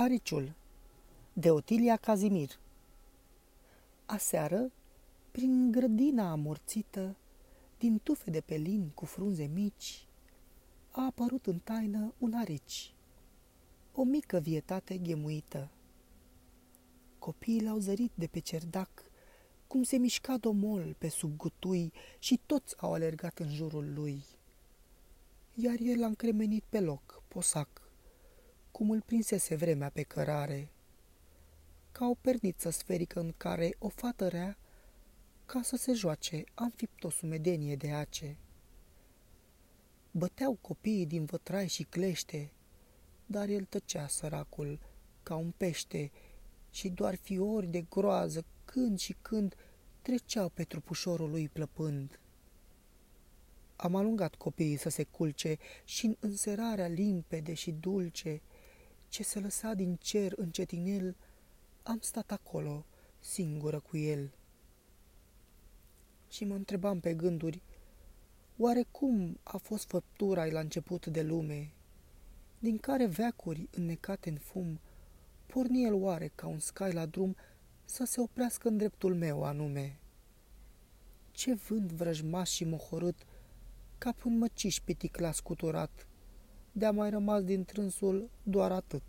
Ariciul de Otilia Cazimir Aseară, prin grădina amorțită, din tufe de pelin cu frunze mici, a apărut în taină un arici, o mică vietate ghemuită. Copiii l-au zărit de pe cerdac, cum se mișca domol pe sub gutui și toți au alergat în jurul lui. Iar el a încremenit pe loc, posac, cum îl prinsese vremea pe cărare, ca o perniță sferică în care o fată rea, ca să se joace, a înfipt o sumedenie de ace. Băteau copiii din vătrai și clește, dar el tăcea săracul ca un pește și doar fiori de groază când și când treceau pe trupușorul lui plăpând. Am alungat copiii să se culce și în înserarea limpede și dulce, ce se lăsa din cer încetinel, am stat acolo, singură cu el. Și mă întrebam pe gânduri, oare cum a fost făptura la început de lume, din care veacuri înnecate în fum, porni el oare ca un scai la drum să se oprească în dreptul meu anume? Ce vânt vrăjmaș și mohorât, ca pe un măciș pitic scuturat, de-a mai rămas din trânsul doar atât.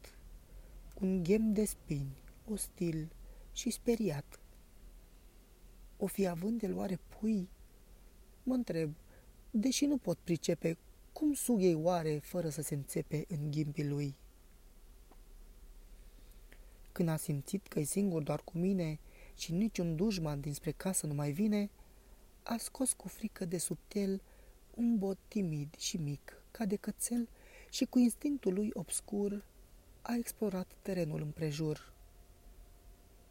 Un ghem de spini, ostil și speriat. O fi având el oare pui? Mă întreb, deși nu pot pricepe cum sug ei oare fără să se înțepe în ghimpii lui. Când a simțit că e singur doar cu mine și niciun dușman dinspre casă nu mai vine, a scos cu frică de subtel un bot timid și mic, ca de cățel, și cu instinctul lui obscur a explorat terenul împrejur.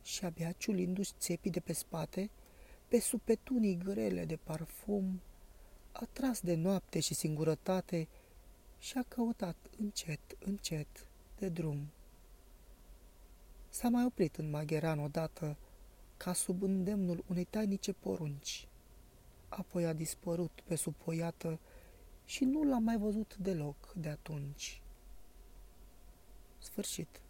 Și abia ciulindu-și țepii de pe spate, pe supetunii grele de parfum, a tras de noapte și singurătate și a căutat încet, încet de drum. S-a mai oprit în Magheran odată, ca sub îndemnul unei tainice porunci. Apoi a dispărut pe sub o iată și nu l-am mai văzut deloc de atunci. Sfârșit.